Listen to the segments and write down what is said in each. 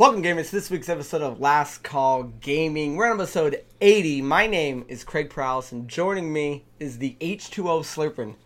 Welcome, gamers, to this week's episode of Last Call Gaming. We're on episode 80. My name is Craig Prowse, and joining me is the H2O slurping,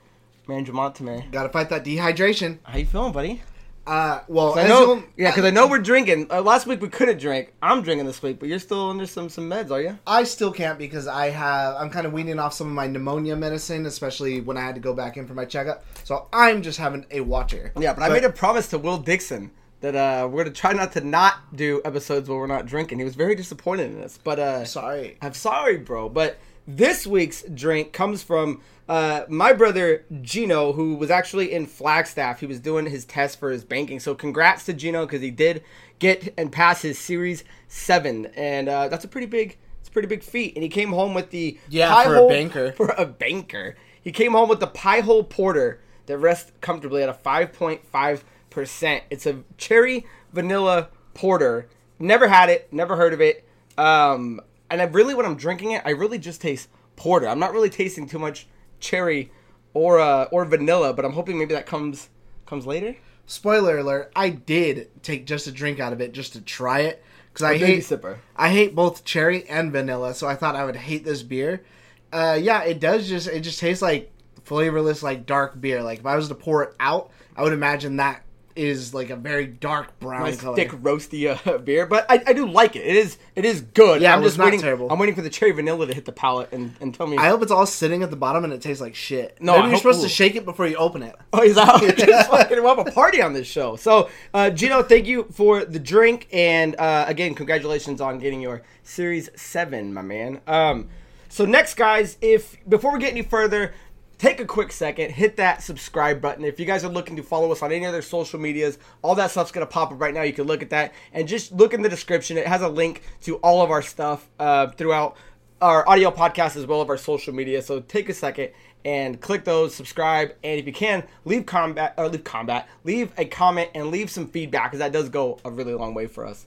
Man Montame. Gotta fight that dehydration. How you feeling, buddy? Uh, well, I know, yeah, because I know we're drinking. Uh, last week we couldn't drink. I'm drinking this week, but you're still under some some meds, are you? I still can't because I have I'm kind of weaning off some of my pneumonia medicine, especially when I had to go back in for my checkup. So I'm just having a watcher. Yeah, but, I made a promise to Will Dixon that uh, we're gonna try not to not do episodes where we're not drinking. He was very disappointed in us, but uh, Sorry. I'm sorry, bro. But this week's drink comes from uh, my brother Gino, who was actually in Flagstaff. He was doing his test for his banking. So congrats to Gino because he did get and pass his Series Seven, and uh, that's a pretty big. It's a pretty big feat. And he came home with the Yeah, pie for a banker. For a banker, he came home with the pie hole porter that rests comfortably at a five point five percent. It's a cherry vanilla porter. Never had it. Never heard of it. Um, and I really, when I'm drinking it, I really just taste porter. I'm not really tasting too much cherry or uh, or vanilla, but I'm hoping maybe that comes comes later. Spoiler alert: I did take just a drink out of it just to try it because I hate sipper. I hate both cherry and vanilla, so I thought I would hate this beer. Uh, yeah, it does just it just tastes like flavorless, like dark beer. Like if I was to pour it out, I would imagine that is like a very dark brown Nice color. thick roasty uh, beer, but I, I do like it. It is it is good. Yeah, I'm just not waiting. terrible. I'm waiting for the cherry vanilla to hit the palate and, and tell me. I hope it's all sitting at the bottom and it tastes like shit. No, No, I you're hope- supposed ooh. to shake it before you open it. Oh, he's out. Fucking we'll have a party on this show. So, uh, Gino, thank you for the drink, and uh, again, congratulations on getting your Series Seven, my man. Um, so next, guys, if before we get any further, take a quick second, hit that subscribe button. If you guys are looking to follow us on any other social medias, all that stuff's gonna pop up right now. You can look at that, and just look in the description. It has a link to all of our stuff uh, throughout our audio podcast as well as our social media. So take a second and click those, subscribe, and if you can, leave combat or leave combat, leave a comment and leave some feedback because that does go a really long way for us.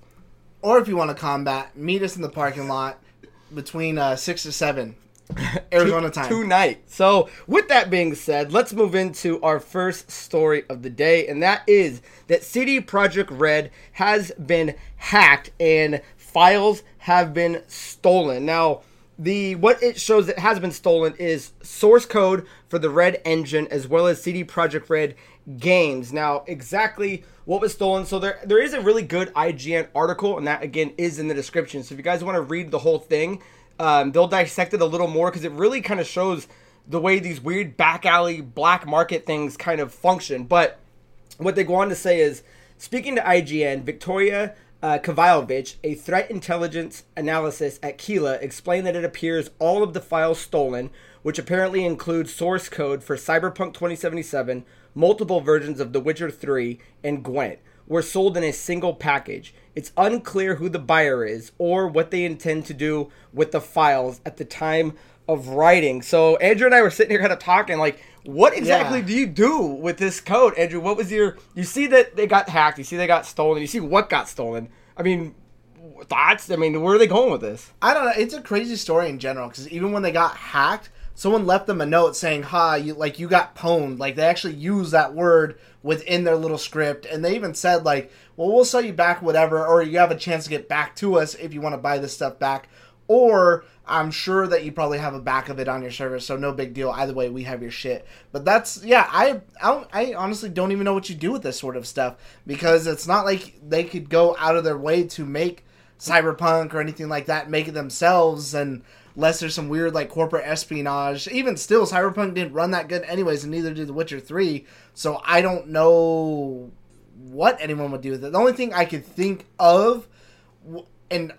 Or if you want to combat, meet us in the parking lot between uh, six to seven Arizona time. tonight. So, with that being said, let's move into our first story of the day, and that is that CD Projekt Red has been hacked and files have been stolen. Now, the what it shows that has been stolen is source code for the Red engine as well as CD Projekt Red games. Now, exactly what was stolen. So there there is a really good IGN article, and that again is in the description. So if you guys want to read the whole thing, um, they'll dissect it a little more because it really kind of shows the way these weird back alley black market things kind of function. But what they go on to say is, speaking to IGN, Victoria uh, a threat intelligence analysis at KELA, explained that it appears all of the files stolen, which apparently includes source code for Cyberpunk 2077, multiple versions of The Witcher 3, and Gwent, were sold in a single package. It's unclear who the buyer is or what they intend to do with the files at the time of writing. So Andrew and I were sitting here kind of talking like, what exactly Yeah. do you do with this code, Andrew? What was your? You see that they got hacked. You see they got stolen. You see what got stolen. I mean, thoughts. I mean, where are they going with this? I don't know. It's a crazy story in general because even when they got hacked, someone left them a note saying, "Ha, you like you got pwned." Like they actually used that word within their little script, and they even said like, "Well, we'll sell you back whatever, or you have a chance to get back to us if you want to buy this stuff back." Or I'm sure that you probably have a back of it on your server, so no big deal. Either way, we have your shit. But that's yeah. I I, don't- I honestly don't even know what you do with this sort of stuff because it's not like they could go out of their way to make cyberpunk or anything like that make it themselves and unless there's some weird like corporate espionage. Even still cyberpunk didn't run that good anyways and neither did the witcher 3 so i don't know what anyone would do with it. The only thing i could think of and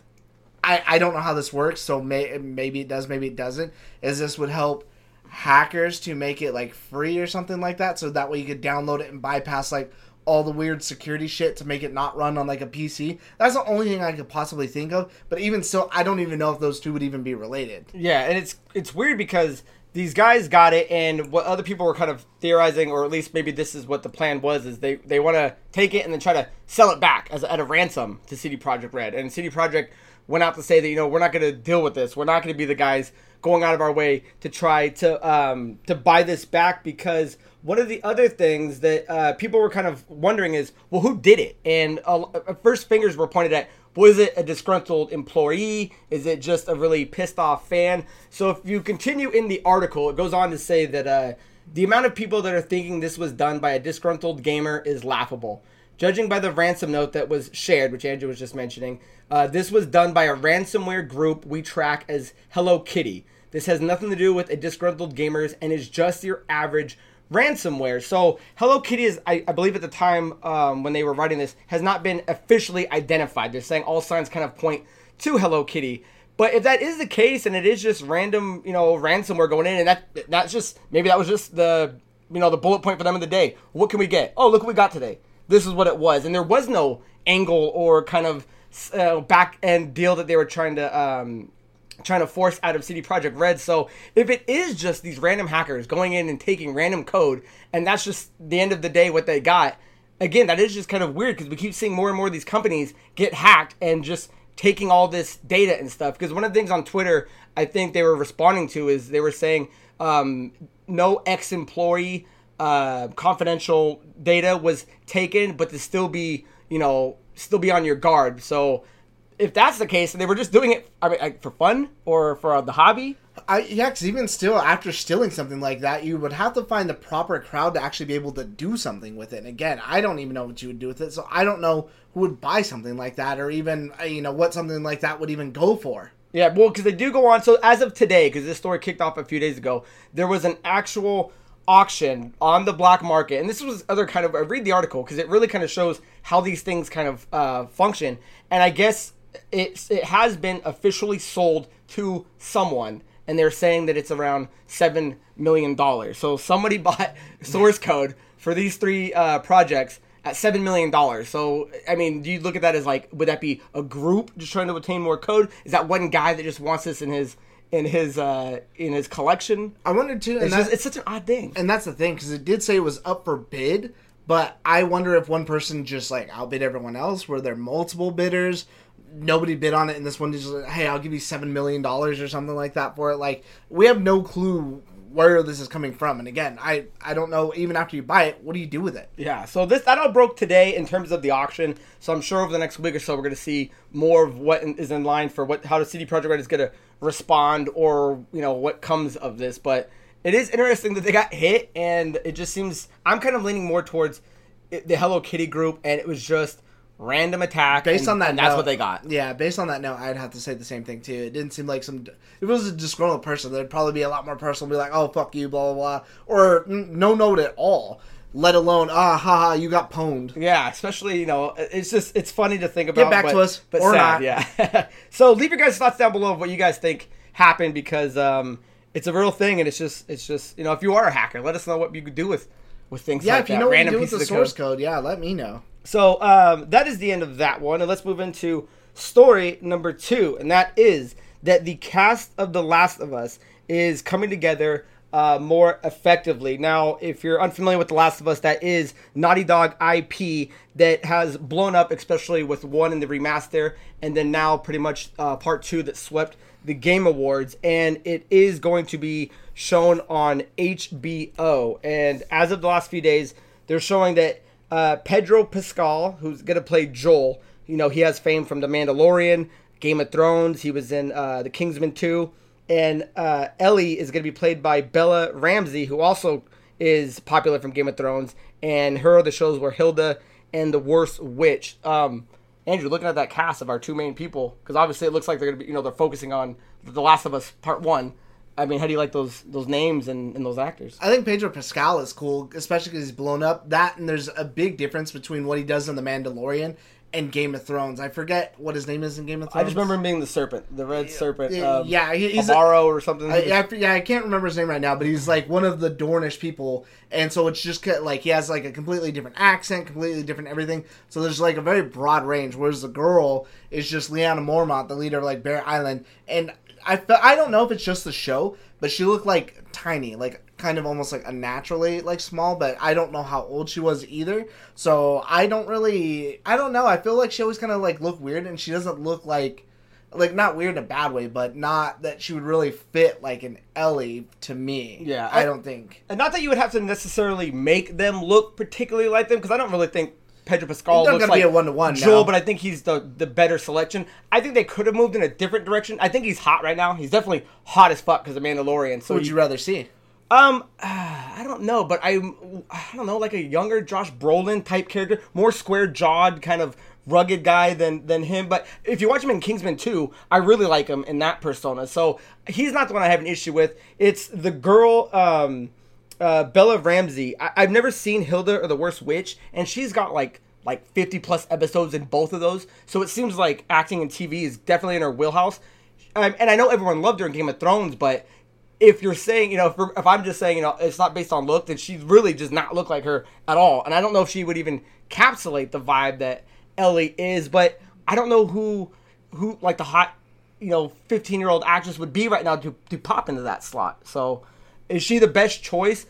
i i don't know how this works so may, maybe it does maybe it doesn't is this would help hackers to make it like free or something like that. So that way you could download it and bypass like all the weird security shit to make it not run on like a PC. That's the only thing I could possibly think of. But even still, I don't even know if those two would even be related. Yeah, and it's it's weird because these guys got it, and what other people were kind of theorizing, or at least maybe this is what the plan was, is they they want to take it and then try to sell it back as at a ransom to CD Projekt Red, and CD Projekt went out to say that you know we're not going to deal with this, we're not going to be the guys going out of our way to try to um, to buy this back because one of the other things that uh, people were kind of wondering is, well, who did it? And uh, first fingers were pointed at was it a disgruntled employee? Is it just a really pissed off fan? So if you continue in the article, it goes on to say that uh, the amount of people that are thinking this was done by a disgruntled gamer is laughable. Judging by the ransom note that was shared, which Andrew was just mentioning, uh, this was done by a ransomware group we track as Hello Kitty. This has nothing to do with a disgruntled gamers and is just your average ransomware. So Hello Kitty is, I, I believe, at the time um, when they were writing this, has not been officially identified. They're saying all signs kind of point to Hello Kitty. But if that is the case, and it is just random, you know, ransomware going in, and that that's just maybe that was just the you know the bullet point for them in the day. What can we get? Oh, look what we got today. This is what it was, and there was no angle or kind of uh, back end deal that they were trying to um, trying to force out of CD Projekt Red. So if it is just these random hackers going in and taking random code, and that's just the end of the day what they got, again, that is just kind of weird because we keep seeing more and more of these companies get hacked and just taking all this data and stuff. Because one of the things on Twitter I think they were responding to is they were saying um, no ex employee uh, confidential data was taken, but to still be, you know, still be on your guard. So if that's the case, and they were just doing it, I mean, like, for fun or for the hobby. I, yeah, because even still, after stealing something like that, you would have to find the proper crowd to actually be able to do something with it. And again, I don't even know what you would do with it, so I don't know who would buy something like that, or even uh, you know what something like that would even go for. Yeah, well, because they do go on. So as of today, because this story kicked off a few days ago, there was an actual auction on the black market, and this was other kind of. I read the article because it really kind of shows how these things kind of uh, function, and I guess it it has been officially sold to someone and they're saying that it's around seven million dollars. So somebody bought source code for these three uh, projects at seven million dollars. So I mean, do you look at that as like, would that be a group just trying to obtain more code? Is that one guy that just wants this in his in his uh in his collection? I wanted to. It's, just, it's such an odd thing. And that's the thing because it did say it was up for bid. But I wonder if one person just like outbid everyone else. Were there multiple bidders? nobody bid on it, and this one just like, hey, I'll give you seven million dollars or something like that for it. Like we have no clue where this is coming from. And again, I I don't know. Even after you buy it, what do you do with it? Yeah. So this that all broke today in terms of the auction. So I'm sure over the next week or so we're going to see more of what is in line for what how the CD Projekt Red is going to respond or you know what comes of this. But it is interesting that they got hit, and it just seems I'm kind of leaning more towards the Hello Kitty group, and it was just random attack. Based and, on that, that's note, what they got. Yeah, based on that note, I'd have to say the same thing too. It didn't seem like some. If it was a disgruntled person, there'd probably be a lot more personal, be like, "Oh fuck you," blah blah blah, or no note at all. Let alone, ah, haha, you got pwned. Yeah, especially you know, it's just it's funny to think about. Get back but, to us, but or sad, not. Yeah. so leave your guys' thoughts down below of what you guys think happened because um, it's a real thing and it's just it's just you know if you are a hacker, let us know what you could do with with things yeah, like if you that. know what you Random do with the source code. code, yeah, let me know. So um, that is the end of that one, and let's move into story number two, and that is that the cast of The Last of Us is coming together uh, more effectively. Now, if you're unfamiliar with The Last of Us, that is Naughty Dog IP that has blown up, especially with one in the remaster, and then now pretty much uh, part two that swept the Game Awards, and it is going to be shown on HBO. And as of the last few days, they're showing that uh, Pedro Pascal, who's going to play Joel, you know, he has fame from The Mandalorian, Game of Thrones. He was in uh, The Kingsman 2. And uh, Ellie is going to be played by Bella Ramsey, who also is popular from Game of Thrones. And her other shows were Hilda and The Worst Witch. Um, Andrew, looking at that cast of our two main people, because obviously it looks like they're going to be, you know, they're focusing on The Last of Us Part 1. I mean, how do you like those those names and, and those actors? I think Pedro Pascal is cool, especially because he's blown up. That and there's a big difference between what he does in The Mandalorian and Game of Thrones. I forget what his name is in Game of Thrones. I just remember him being the serpent, the red serpent. Yeah, Um, yeah, he- he's a- or something. I, I, yeah, I can't remember his name right now, but he's like one of the Dornish people, and so it's just like he has like a completely different accent, completely different everything. So there's like a very broad range. Whereas the girl is just Lyanna Mormont, the leader of like Bear Island, and I fe- I don't know if it's just the show, but she looked like tiny, like kind of almost like unnaturally like small. But I don't know how old she was either. So I don't really, I don't know. I feel like she always kind of like look weird, and she doesn't look like like not weird in a bad way, but not that she would really fit like an Ellie to me. Yeah, I, I- don't think. And not that you would have to necessarily make them look particularly like them, because I don't really think Pedro Pascal It's not looks like be a one-to-one Joel, now. but I think he's the the better selection. I think they could have moved in a different direction. I think he's hot right now. He's definitely hot as fuck because of Mandalorian. So Who would he- you rather see? Um, I don't know, but I, I don't know, like a younger Josh Brolin type character, more square jawed, kind of rugged guy than than him. But if you watch him in Kingsman 2, I really like him in that persona. So he's not the one I have an issue with. It's the girl, um, uh, Bella Ramsey. I, I've never seen Hilda or the Worst Witch, and she's got like like 50 plus episodes in both of those. So it seems like acting in TV is definitely in her wheelhouse. Um, and I know everyone loved her in Game of Thrones, but if you're saying, you know, if, if I'm just saying, you know, it's not based on look, then she really does not look like her at all. And I don't know if she would even encapsulate the vibe that Ellie is, but I don't know who, who like the hot, you know, 15 year old actress would be right now to, to pop into that slot. So is she the best choice?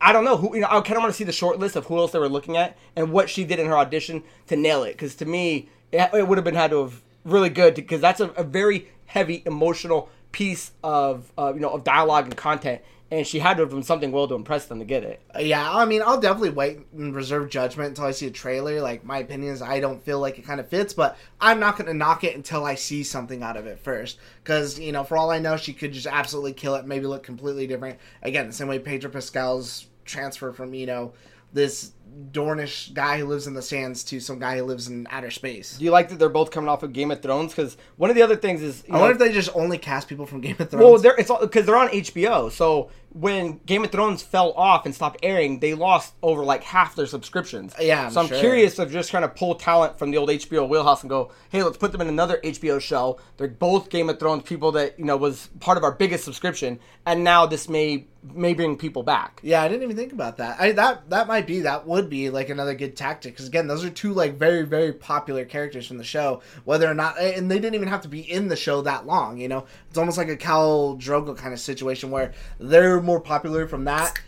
I don't know who. You know, I kind of want to see the short list of who else they were looking at and what she did in her audition to nail it. Because to me, it, it would have been had to have really good because that's a, a very heavy emotional piece of uh, you know of dialogue and content, and she had to have done something well to impress them to get it. Yeah, I mean, I'll definitely wait and reserve judgment until I see a trailer. Like, my opinion is I don't feel like it kind of fits, but I'm not going to knock it until I see something out of it first. Because, you know, for all I know, she could just absolutely kill it, maybe look completely different. Again, the same way Pedro Pascal's transfer from, you know, this Dornish guy who lives in the sands to some guy who lives in outer space. Do you like that they're both coming off of Game of Thrones? Because one of the other things is I know, wonder if they just only cast people from Game of Thrones. Well, they're it's because they're on HBO. So when Game of Thrones fell off and stopped airing, they lost over like half their subscriptions. Yeah, I'm so I'm sure. curious of just trying to pull talent from the old HBO wheelhouse and go, hey, let's put them in another HBO show. They're both Game of Thrones people that you know was part of our biggest subscription, and now this may may bring people back. Yeah, I didn't even think about that. I that that might be that would be like another good tactic because again, those are two like very very popular characters from the show. Whether or not, and they didn't even have to be in the show that long. You know, it's almost like a Khal Drogo kind of situation where they're more popular from that,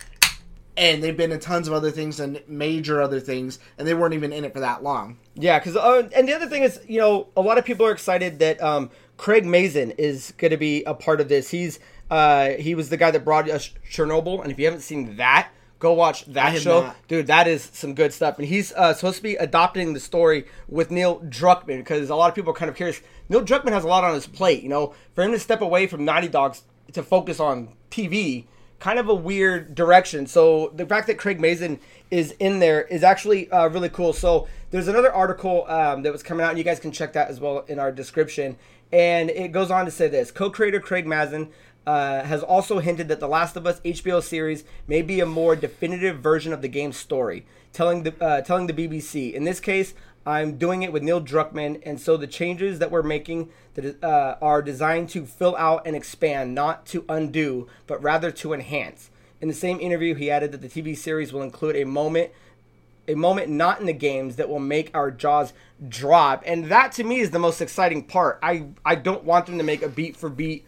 and they've been in tons of other things and major other things, and they weren't even in it for that long. Yeah, because uh, and the other thing is, you know, a lot of people are excited that um, Craig Mazin is going to be a part of this. He's uh, he was the guy that brought us Chernobyl, and if you haven't seen that, go watch that show, not. dude. That is some good stuff, and he's uh, supposed to be adopting the story with Neil Druckmann because a lot of people are kind of curious. Neil Druckmann has a lot on his plate, you know, for him to step away from Naughty Dogs to focus on TV kind of a weird direction. So the fact that Craig Mazin is in there is actually uh, really cool. So there's another article um, that was coming out, and you guys can check that as well in our description. And it goes on to say this: co-creator Craig Mazin. Uh, has also hinted that The Last of Us HBO series may be a more definitive version of the game's story, telling the uh, telling the BBC. In this case, I'm doing it with Neil Druckmann, and so the changes that we're making that uh, are designed to fill out and expand, not to undo, but rather to enhance. In the same interview, he added that the TV series will include a moment, a moment not in the games that will make our jaws drop, and that to me is the most exciting part. I I don't want them to make a beat for beat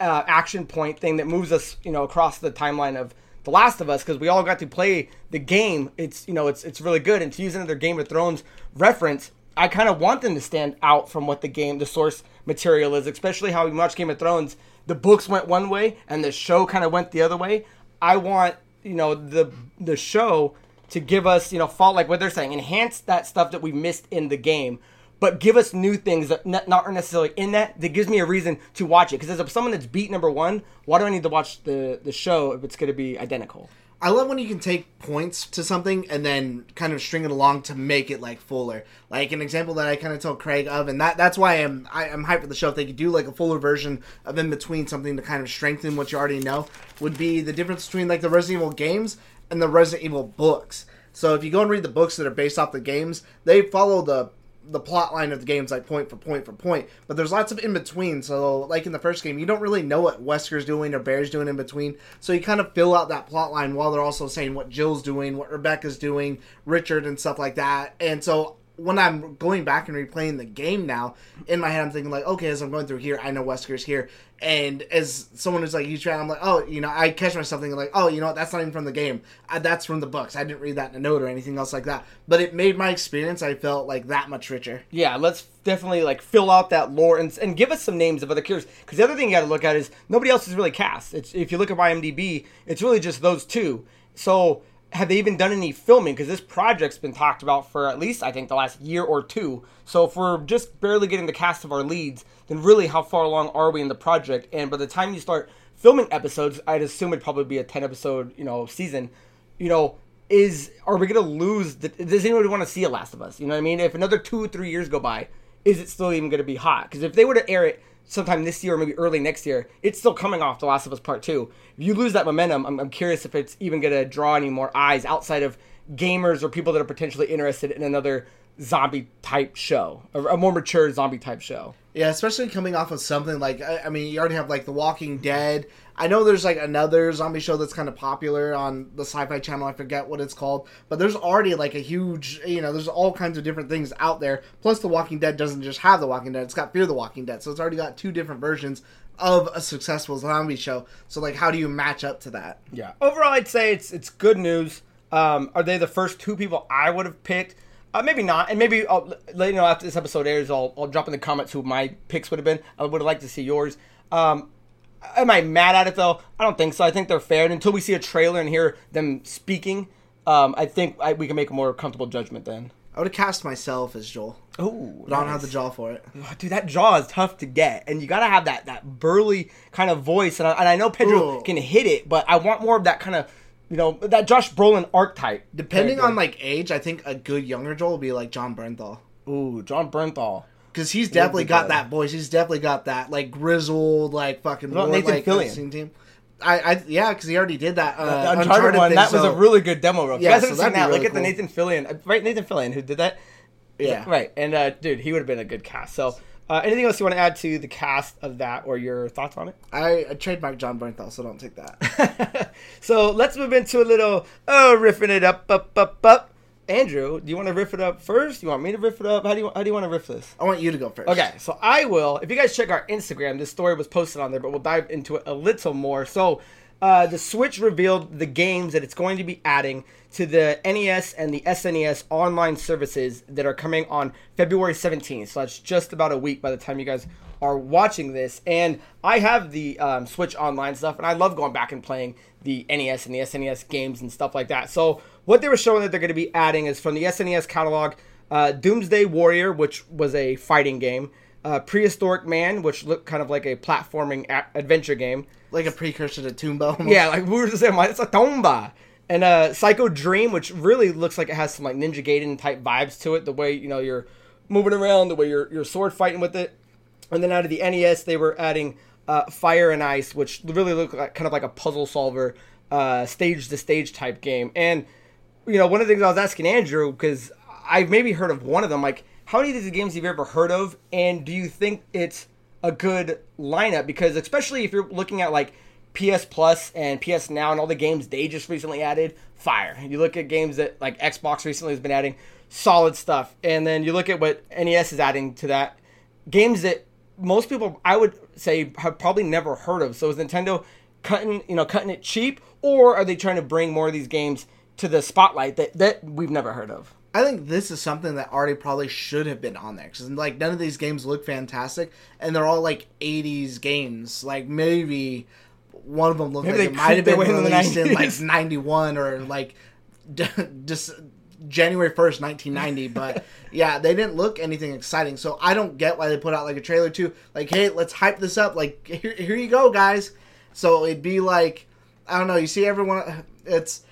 uh, action point thing that moves us, you know, across the timeline of The Last of Us because we all got to play the game. It's you know, it's it's really good. And to use another Game of Thrones reference, I kind of want them to stand out from what the game, the source material is. Especially how we watch Game of Thrones, the books went one way and the show kind of went the other way. I want you know the the show to give us you know fall like what they're saying, enhance that stuff that we missed in the game but give us new things that not necessarily in that that gives me a reason to watch it because as someone that's beat number one why do i need to watch the the show if it's going to be identical I love when you can take points to something and then kind of string it along to make it like fuller. Like an example that I kind of told Craig of, and that that's why I'm I, I'm hyped for the show. If they could do like a fuller version of in between something to kind of strengthen what you already know, would be the difference between like the Resident Evil games and the Resident Evil books. So if you go and read the books that are based off the games, they follow the the plot line of the games like point for point for point. But there's lots of in between so like in the first game you don't really know what wesker's doing or bear's doing in between. So you kind of fill out that plot line while they're also saying what jill's doing what rebecca's doing richard and stuff like that. And so when I'm going back and replaying the game now, in my head I'm thinking like, okay, as I'm going through here, I know Wesker's here, and as someone who's like you try, I'm like, oh, you know, I catch myself thinking like, oh, you know, what, that's not even from the game, I, that's from the books. I didn't read that in a note or anything else like that, but it made my experience. I felt like that much richer. Yeah, let's definitely like fill out that lore and, and give us some names of other characters. Because the other thing you got to look at is nobody else is really cast. It's if you look at IMDb, it's really just those two. So have they even done any filming? Because this project's been talked about for at least I think the last year or two. So if we're just barely getting the cast of our leads, then really how far along are we in the project? And by the time you start filming episodes, I'd assume it'd probably be a ten episode you know season. You know, is are we gonna lose? The, does anybody want to see a Last of Us? You know what I mean? If another two or three years go by, is it still even gonna be hot? Because if they were to air it sometime this year or maybe early next year, it's still coming off The Last of Us Part 2. If you lose that momentum, I'm, I'm curious if it's even going to draw any more eyes outside of gamers or people that are potentially interested in another zombie type show, a, a more mature zombie type show. Yeah, especially coming off of something like I, I mean, you already have like The Walking Dead. I know there's like another zombie show that's kind of popular on the Sci-Fi Channel. I forget what it's called, but there's already like a huge, you know, there's all kinds of different things out there. Plus, The Walking Dead doesn't just have The Walking Dead; it's got Fear the Walking Dead, so it's already got two different versions of a successful zombie show. So, like, how do you match up to that? Yeah. Overall, I'd say it's it's good news. Um, are they the first two people I would have picked? Uh, maybe not, and maybe I'll let you know after this episode airs. I'll, I'll drop in the comments who my picks would have been. I would have liked to see yours. Um, am I mad at it though? I don't think so. I think they're fair. And until we see a trailer and hear them speaking, um, I think I, we can make a more comfortable judgment then. I would have cast myself as Joel. Oh, but I don't have the jaw for it. Dude, that jaw is tough to get, and you gotta have that that burly kind of voice. And I, and I know Pedro Ooh. can hit it, but I want more of that kind of, you know, that Josh Brolin archetype. Depending on like age, I think a good younger Joel would be like Jon Bernthal. ooh, Jon Bernthal. Because he's definitely got good. that voice. He's definitely got that like grizzled, like fucking more Nathan like Fillion? team. I, I yeah, because he already did that. Uh, the Uncharted, one, thing, that was a really good demo. If Yeah, so haven't that'd seen that, really look at the. Nathan Fillion, uh, right? Nathan Fillion who did that. yeah. right. And uh, dude, he would have been a good cast. So, uh, anything else you want to add to the cast of that or your thoughts on it? I, I trademarked Jon Bernthal, so don't take that. so let's move into a little oh riffing it up up up up. Andrew, do you want to riff it up first? You want me to riff it up? How do you how do you want to riff this? I want you to go first. Okay, so I will. If you guys check our Instagram, this story was posted on there, but we'll dive into it a little more. So, uh, the Switch revealed the games that it's going to be adding to the NES and the SNES online services that are coming on February 17th. So that's just about a week by the time you guys are watching this. And I have the um, Switch online stuff, and I love going back and playing the NES and the SNES games and stuff like that. So what they were showing that they're going to be adding is from the SNES catalog, uh, Doomsday Warrior, which was a fighting game, uh, Prehistoric Man, which looked kind of like a platforming a- adventure game. Like a precursor to Tomba. almost. Yeah, like we were just saying, it's a tomba. And uh, Psycho Dream, which really looks like it has some like Ninja Gaiden type vibes to it. The way you know you're moving around, the way you're you're sword fighting with it. And then out of the NES, they were adding uh, Fire and Ice, which really looked like kind of like a puzzle solver, uh, stage to stage type game. And you know, one of the things I was asking Andrew because I've maybe heard of one of them. Like, how many of these games have you ever heard of? And do you think it's a good lineup? Because especially if you're looking at like PS Plus and PS Now and all the games they just recently added, fire. You look at games that like Xbox recently has been adding, solid stuff. And then you look at what NES is adding to that, games that most people I would say have probably never heard of. So is Nintendo cutting you know cutting it cheap, or are they trying to bring more of these games to the spotlight that that we've never heard of? I think this is something that already probably should have been on there because like none of these games look fantastic, and they're all like '80s games. Like maybe one of them looked Maybe like it might have been way into the released in like '91 or like just January 1st, 1990. But yeah, they didn't look anything exciting. So I don't get why they put out like a trailer too. Like, hey, let's hype this up. Like, here, here you go, guys. So it'd be like, I don't know. You see everyone. It's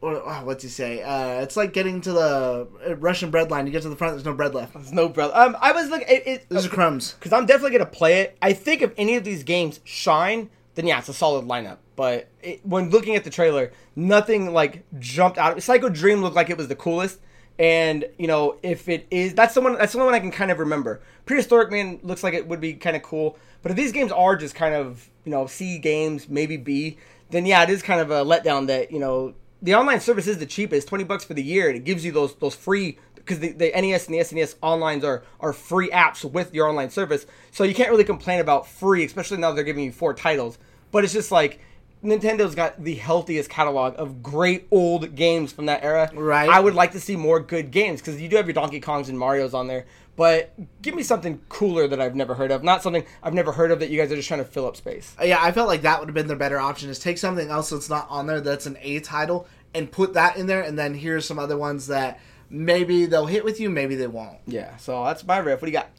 what- oh, what's he say? Uh, it's like getting to the uh, Russian bread line. You get to the front, there's no bread left. There's no bread. Um, I was looking. It, it, Those are crumbs. because I'm definitely gonna play it. I think if any of these games shine, then yeah, it's a solid lineup. But it, when looking at the trailer, nothing like jumped out. Psycho Dream looked like it was the coolest, and you know if it is, that's the one. That's the only one I can kind of remember. Prehistoric Man looks like it would be kind of cool. But if these games are just kind of you know C games, maybe B, then yeah, it is kind of a letdown that you know the online service is the cheapest, twenty bucks for the year, and it gives you those those free because the, the NES and the SNES onlines are are free apps with your online service, so you can't really complain about free, especially now they're giving you four titles. But it's just like Nintendo's got the healthiest catalog of great old games from that era. Right. I would like to see more good games because you do have your Donkey Kongs and Mario's on there, but give me something cooler that I've never heard of, not something I've never heard of that you guys are just trying to fill up space. Uh, Yeah, I felt like that would have been the better option. Is take something else that's not on there that's an A title and put that in there, and then here's some other ones that maybe they'll hit with you, maybe they won't. Yeah, so that's my riff. What do you got?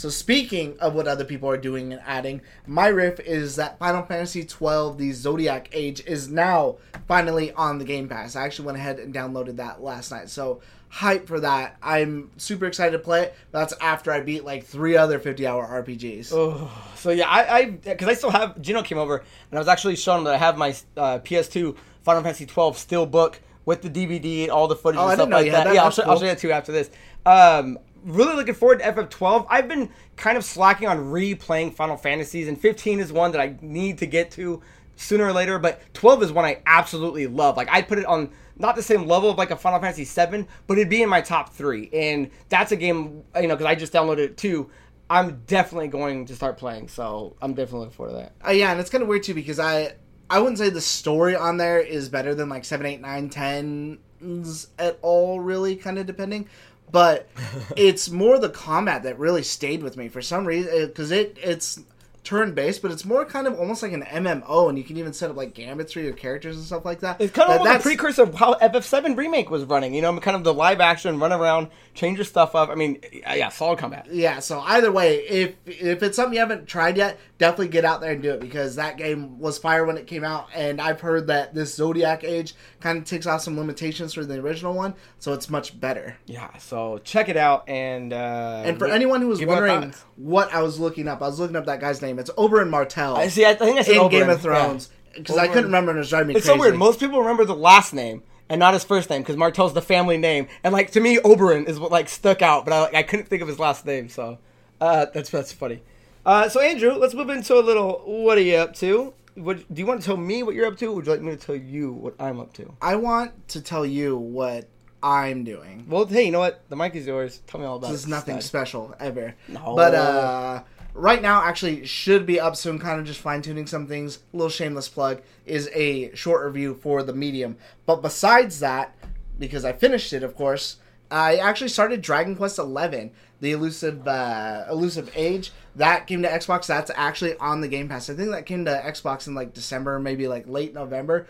So speaking of what other people are doing and adding, my riff is that Final Fantasy XII, the Zodiac Age, is now finally on the Game Pass. I actually went ahead and downloaded that last night. So hype for that. I'm super excited to play it. That's after I beat like three other 50 hour RPGs. Oh, so yeah, I I because I still have Gino came over and I was actually showing him that I have my uh, PS2 Final Fantasy 12 steel book with the DVD, and all the footage Oh, and stuff like that. that. Yeah, I'll That's show, I'll show you that too after this. Um, really looking forward to FF12. I've been kind of slacking on replaying Final Fantasies, and 15 is one that I need to get to sooner or later. But 12 is one I absolutely love. Like I put it on not the same level of like a Final Fantasy 7, but it'd be in my top three. And that's a game you know because I just downloaded it too. I'm definitely going to start playing, so I'm definitely looking forward to that. Uh, yeah, and it's kind of weird too because I I wouldn't say the story on there is better than like 7, 8, 9, 10s at all, really, kind of depending. But it's more the combat that really stayed with me for some reason uh, because it it's turn based, but it's more kind of almost like an MMO, and you can even set up like gambits for your characters and stuff like that. It's kind of That- like a precursor of how FF7 remake was running. You know, kind of the live action, run around, change your stuff up. I mean, yeah, solid combat. Yeah, so either way, if if it's something you haven't tried yet, definitely get out there and do it because that game was fire when it came out, and I've heard that this Zodiac Age kind of takes off some limitations for the original one, so it's much better. Yeah, so check it out and uh, And for anyone who was give me my wondering what I was looking up, I was looking up that guy's name. It's Oberyn Martell I see. I think I said in Oberyn. Game of Thrones because I couldn't remember and it was driving me It's crazy. so weird. Most people remember the last name and not his first name because Martell's the family name. And like to me, Oberyn is what like stuck out, but I, like, I couldn't think of his last name. So uh, that's that's funny. Uh, so Andrew, let's move into a little. What are you up to? What do you want to tell me what you're up to? Or would you like me to tell you what I'm up to? I want to tell you what I'm doing. Well, hey, you know what? The mic is yours. Tell me all about it. This is nothing special ever. No. But uh right now actually should be up soon, kind of just fine tuning some things. A little shameless plug is a short review for the medium. But besides that, because I finished it of course, I actually started Dragon Quest Eleven, the elusive uh elusive age. That came to Xbox. That's actually on the Game Pass. I think that came to Xbox in like December, maybe like late November.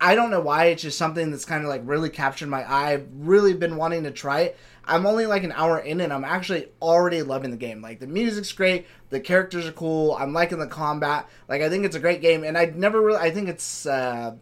I don't know why. It's just something that's kind of like really captured my eye. I've really been wanting to try it. I'm only like an hour in and I'm actually already loving the game. Like the music's great, the characters are cool. I'm liking the combat. Like I think it's a great game, and I never really. I think it's uh,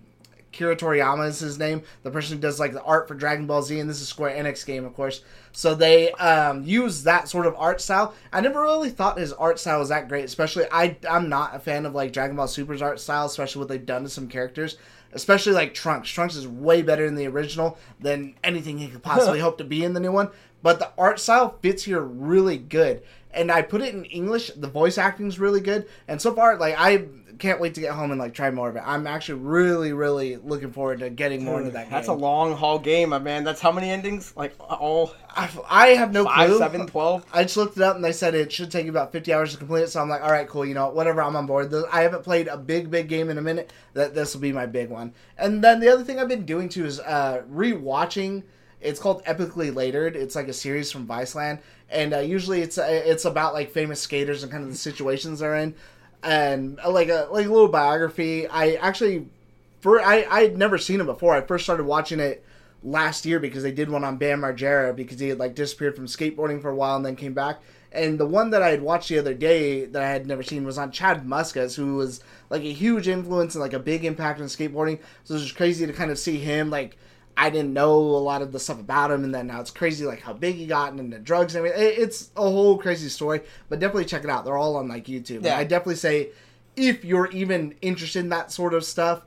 Kira Toriyama is his name, the person who does like the art for Dragon Ball Z, and this is a Square Enix game, of course. So they um, use that sort of art style. I never really thought his art style was that great, especially I I'm not a fan of like Dragon Ball Super's art style, especially what they've done to some characters. Especially like Trunks. Trunks is way better in the original than anything he could possibly hope to be in the new one. But the art style fits here really good. And I put it in English. The voice acting is really good. And so far, like I can't wait to get home and like try more of it. I'm actually really, really looking forward to getting more into that game. That's a long haul game, my man. That's how many endings? Like all I, I have no five, clue. seven, twelve? I just looked it up and they said it should take you about 50 hours to complete it. So I'm like, all right, cool. You know, whatever. I'm on board. I haven't played a big, big game in a minute. That this will be my big one. And then the other thing I've been doing too is uh, rewatching. It's called Epicly Later'd. It's like a series from Viceland, and uh, usually it's uh, it's about like famous skaters and kind of the situations they're in, and uh, like a like a little biography. I actually, for I I had never seen it before. I first started watching it last year because they did one on Bam Margera because he had like disappeared from skateboarding for a while and then came back. And the one that I had watched the other day that I had never seen was on Chad Muskas, who was like a huge influence and like a big impact on skateboarding. So it was crazy to kind of see him like I didn't know a lot of the stuff about him, and then now it's crazy like how big he got and the drugs and everything. It's a whole crazy story, but definitely check it out. They're all on like YouTube. Yeah. I definitely say if you're even interested in that sort of stuff,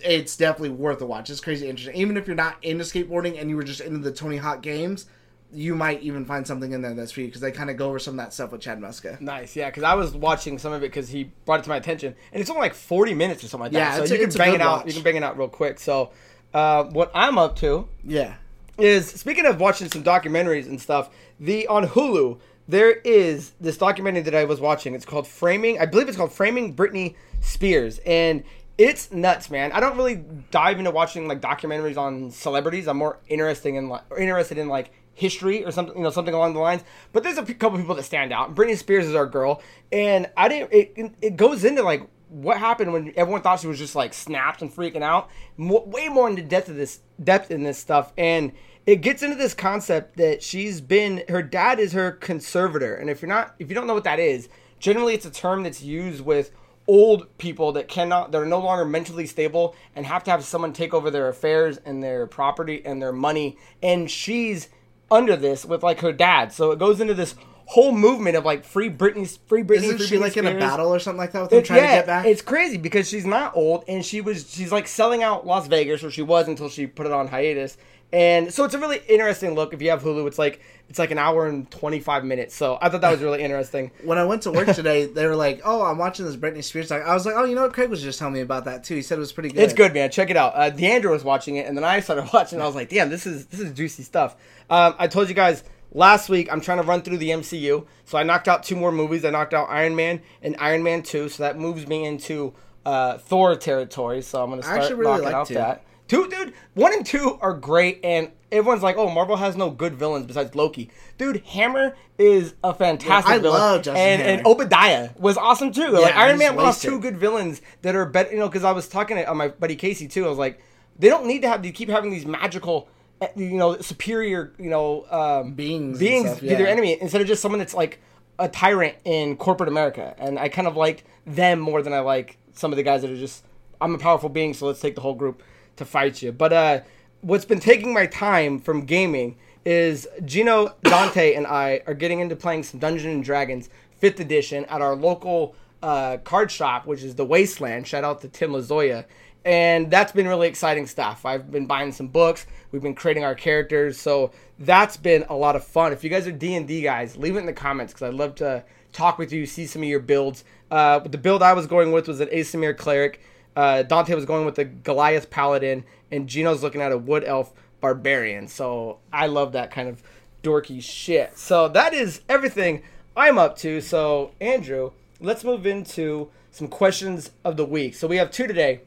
it's definitely worth a watch. It's crazy interesting. Even if you're not into skateboarding and you were just into the Tony Hawk games, you might even find something in there that's for you because they kind of go over some of that stuff with Chad Muska. Nice, yeah. Because I was watching some of it because he brought it to my attention, and it's only like forty minutes or something like Yeah, that. So it's you a- can bang it out. watch. You can bang it out real quick. So, uh, what I'm up to Yeah. is speaking of watching some documentaries and stuff. The on Hulu there is this documentary that I was watching. It's called Framing. I believe it's called Framing Britney Spears, and it's nuts, man. I don't really dive into watching like documentaries on celebrities. I'm more interested in like interested in like history or something, you know, something along the lines. But there's a couple people that stand out. Britney Spears is our girl, and I didn't. It it goes into like what happened when everyone thought she was just like snapped and freaking out. Mo- way more into depth of this depth in this stuff, and it gets into this concept that she's been her dad is her conservator, and if you're not if you don't know what that is, generally it's a term that's used with old people that cannot that are no longer mentally stable and have to have someone take over their affairs and their property and their money and she's under this with like her dad so it goes into this whole movement of like free Britney, free Britney. Isn't free she Britney like in a battle or something like that with them It- trying yeah, to get back? It's crazy because she's not old and she was she's like selling out Las Vegas, or she was until she put it on hiatus. And so it's a really interesting look. If you have Hulu, it's like it's like an hour and twenty five minutes. So I thought that was really interesting. when I went to work today, they were like, "Oh, I'm watching this Britney Spears." doc." I was like, "Oh, you know what? Craig was just telling me about that too. He said it was pretty good." It's good, man. Check it out. Uh, Deandra was watching it, and then I started watching. and I was like, "Damn, this is this is juicy stuff." Um, I told you guys last week I'm trying to run through the MCU, so I knocked out two more movies. I knocked out Iron Man and Iron Man Two, so that moves me into uh, Thor territory. So I'm gonna start actually really knocking like out two. that. Two, dude, one and two are great, and everyone's like, "Oh, Marvel has no good villains besides Loki." Dude, Hammer is a fantastic Yeah, I villain, love Justin and, Hammer. and Obadiah was awesome too. like Iron Man lost two good villains that are better. You know, because I was talking to uh, my buddy Casey too. I was like, they don't need to have. They keep having these magical, you know, superior, you know, um, Beings beings stuff, be their enemy instead of just someone that's like a tyrant in corporate America. And I kind of like them more than I like some of the guys that are just. I'm a powerful being, so let's take the whole group to fight you. But uh, what's been taking my time from gaming is Gino, Dante, and I are getting into playing some Dungeons and Dragons Fifth Edition at our local uh, card shop, which is the Wasteland. Shout out to Tim Lazoya. And that's been really exciting stuff. I've been buying some books. We've been creating our characters, so that's been a lot of fun. If you guys are D and D guys, leave it in the comments because I'd love to talk with you, see some of your builds. Uh, the build I was going with was an Aasimar cleric. Uh, Dante was going with a Goliath paladin, and Gino's looking at a wood elf barbarian. So I love that kind of dorky shit. So that is everything I'm up to. So Andrew, let's move into some questions of the week. So we have two today,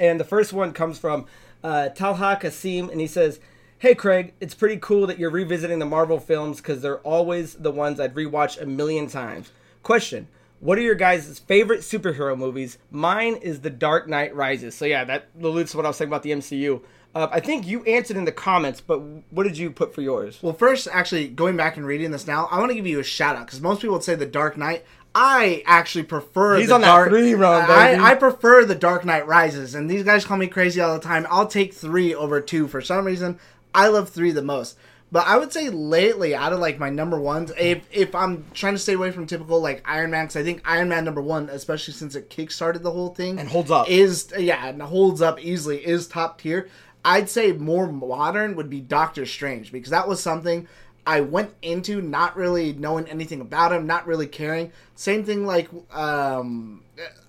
and the first one comes from uh, Talha Kasim, and he says. Hey Craig, it's pretty cool that you're revisiting the Marvel films because they're always the ones I'd rewatch a million times. Question: What are your guys' favorite superhero movies? Mine is The Dark Knight Rises. So yeah, that alludes to what I was saying about the MCU. Uh, I think you answered in the comments, but what did you put for yours? Well, first, actually, going back and reading this now, I want to give you a shout out because most people would say The Dark Knight. I actually prefer. He's the on that Dark, three run, baby. I, I prefer The Dark Knight Rises, and these guys call me crazy all the time. I'll take three over two for some reason. I love three the most. But I would say lately, out of like my number ones, if if I'm trying to stay away from typical like Iron Man, because I think Iron Man number one, especially since it kickstarted the whole thing And holds up. is yeah, and holds up easily, is top tier. I'd say more modern would be Doctor Strange because that was something I went into not really knowing anything about him, not really caring. Same thing like um,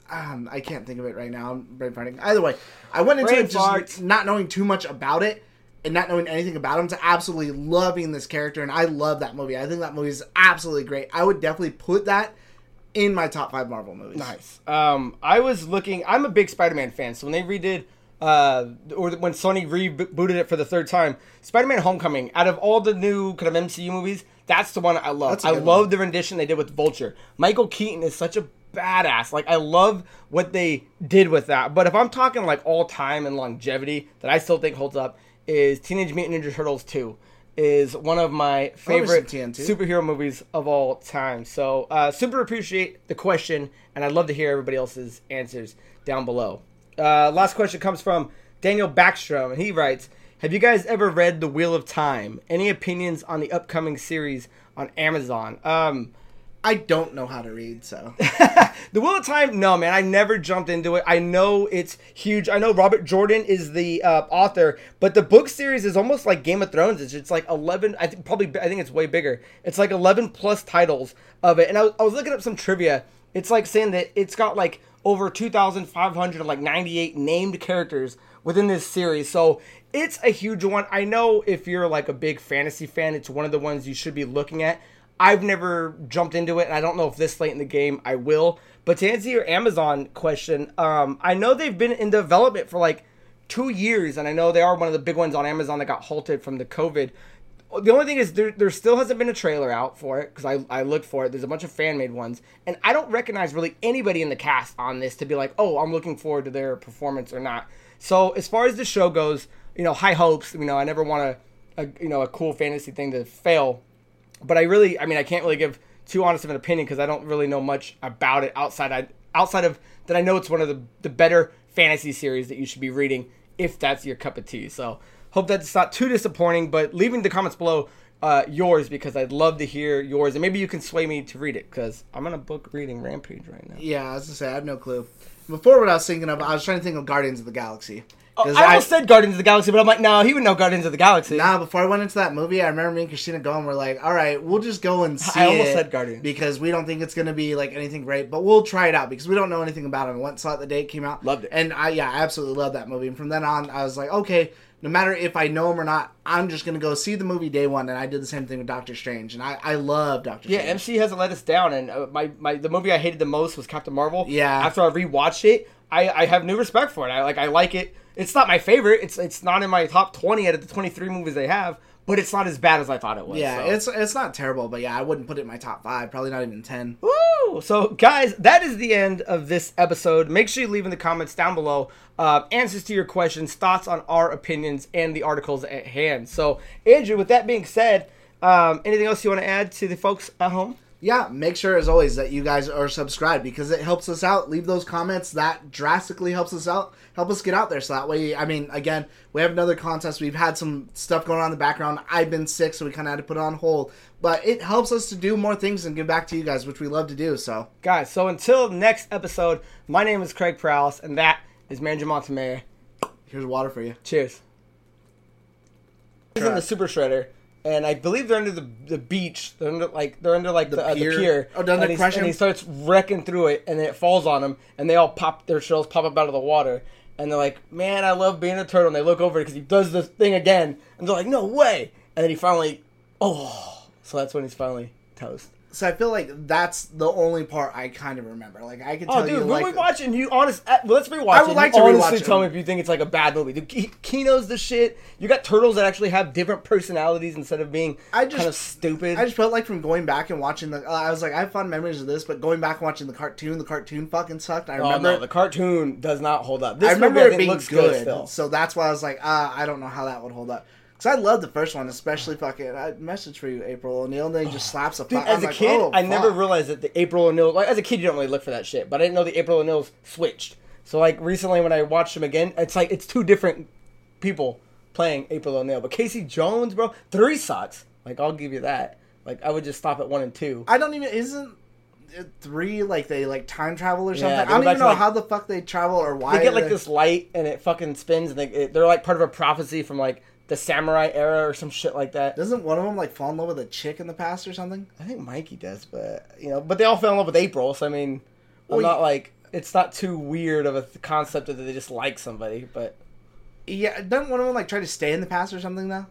um I can't think of it right now. I'm brain farting. Either way, I went into Brain it just not knowing too much about it and not knowing anything about him to absolutely loving this character and I love that movie. I think that movie is absolutely great. I would definitely put that in my top 5 Marvel movies. Nice. Um, I was looking. I'm a big Spider-Man fan, so when they redid, uh, or when Sony rebooted it for the third time, Spider-Man: Homecoming. Out of all the new kind of MCU movies, that's the one I love. I love one. the rendition they did with Vulture. Michael Keaton is such a badass. Like I love what they did with that. But if I'm talking like all time and longevity that I still think holds up, is Teenage Mutant Ninja Turtles 2. Is one of my favorite some TN2. superhero movies of all time. So, uh, super appreciate the question, and I'd love to hear everybody else's answers down below. Uh, last question comes from Daniel Backstrom, and he writes Have you guys ever read The Wheel of Time? Any opinions on the upcoming series on Amazon? Um, I don't know how to read, so the Wheel of Time, no, man. I never jumped into it. I know it's huge. I know Robert Jordan is the uh, author, but the book series is almost like Game of Thrones. It's, it's like eleven. I think probably. I think it's way bigger. It's like eleven plus titles of it. And I, I was looking up some trivia. It's like saying that it's got like over two thousand five hundred like ninety eight named characters within this series. So it's a huge one. I know if you're like a big fantasy fan, it's one of the ones you should be looking at. I've never jumped into it, and I don't know if this late in the game I will. But to answer your Amazon question, um, I know they've been in development for like two years, and I know they are one of the big ones on Amazon that got halted from the COVID. The only thing is there, there still hasn't been a trailer out for it because I, I looked for it. There's a bunch of fan made ones, and I don't recognize really anybody in the cast on this to be like, oh, I'm looking forward to their performance or not. So as far as the show goes, you know, high hopes. You know, I never want a, a you know a cool fantasy thing to fail, but I really, I mean, I can't really give too honest of an opinion because I don't really know much about it outside I outside of that I know it's one of the the better fantasy series that you should be reading if that's your cup of tea. So hope that's not too disappointing. But leaving the comments below uh, yours because I'd love to hear yours and maybe you can sway me to read it because I'm on a book reading Rampage right now. Yeah, I was gonna say I have no clue. Before what I was thinking of, I was trying to think of Guardians of the Galaxy. Oh, 'Cause I almost said Guardians of the Galaxy, but I'm like, no, he would know Guardians of the Galaxy. Nah, before I went into that movie, I remember me and Christina going. We're like, all right, we'll just go and see I almost said Guardians. because we don't think it's gonna be like anything great, but we'll try it out because we don't know anything about it. I and saw it the day it came out, Loved it. and I yeah, I absolutely loved that movie. And from then on, I was like, okay, no matter if I know him or not, I'm just gonna go see the movie day one. And I did the same thing with Doctor Strange, and I I love Doctor Yeah, Strange. MC hasn't let us down, and uh, my, my the movie I hated the most was Captain Marvel. Yeah. After I rewatched it, I, I have new respect for it. I like I like it. It's not my favorite. It's it's not in my top twenty out of the twenty three movies they have, but it's not as bad as I thought it was. yeah, so. it's it's not terrible, but yeah, I wouldn't put it in my top five. Probably not even ten. Woo! So, guys, that is the end of this episode. Make sure you leave in the comments down below uh, answers to your questions, thoughts on our opinions, and the articles at hand. So, Andrew, with that being said, um, anything else you want to add to the folks at home? Yeah, make sure as always that you guys are subscribed because it helps us out. Leave those comments. That drastically helps us out. Help us get out there so that way. I mean, again, we have another contest. We've had some stuff going on in the background. I've been sick, so we kind of had to put it on hold. But it helps us to do more things and give back to you guys, which we love to do. So Guys, so until next episode, my name is Craig Prowse, and that is Manager Montemayor. here's water for you. Cheers. This is in the Super Shredder, and I believe they're under the the beach. They're under like they're under like the, uh, the pier? Oh, doesn't and, it he's- crush and he starts wrecking through it, and then it falls on them, and they all pop their shells pop up out of the water, and they're like, "Man, I love being a turtle." And they look over because he does this thing again, and they're like, "No way!" And then he finally, oh, so that's when he's finally toast. So I feel like that's the only part I kind of remember. Like I can tell Oh, dude, you, when like, we watch it, and you honest, uh, let's rewatch I it. would like you to honestly rewatch it. tell me if you think it's like a bad movie. Dude, Ki- Kino's the shit. You got turtles that actually have different personalities instead of being I just- kind of stupid. I just felt like from going back and watching the. Uh, I was like, I have fond memories of this, but going back and watching the cartoon, the cartoon fucking sucked. I oh remember. no, the cartoon does not hold up. This I remember movie, I it being looks good, still. so that's why I was like, ah, I don't know how that would hold up. Because I love the first one, especially fucking. I message for you, April O'Neil, and then he just slaps a. Dude, fuck- as I'm a like, kid, oh, I never realized that the April O'Neil. Like as a kid, you don't really look for that shit, but I didn't know the April O'Neil's switched. So like recently, when I watched him again, it's like it's two different people playing April O'Neil. But Casey Jones, bro, three sucks. Like I'll give you that. Like I would just stop at one and two. I don't even. Isn't it three like they like time travel or something? Yeah, I don't even know like- how the fuck they travel or why. they get like this light and it fucking spins and they, they're like part of a prophecy from like the samurai era or some shit like that. Doesn't one of them like fall in love with a chick in the past or something? I think Mikey does, but you know, but they all fell in love with April, so I mean, I'm Well, not like it's not too weird of a th- concept that they just like somebody, but Yeah, doesn't one of them like try to stay in the past or something though?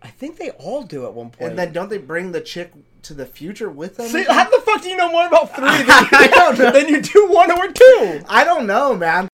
I think they all do at one point. And then don't they bring the chick to the future with them? See, how the fuck do you know more about three than, I don't know. than you do one or two? I don't know, man.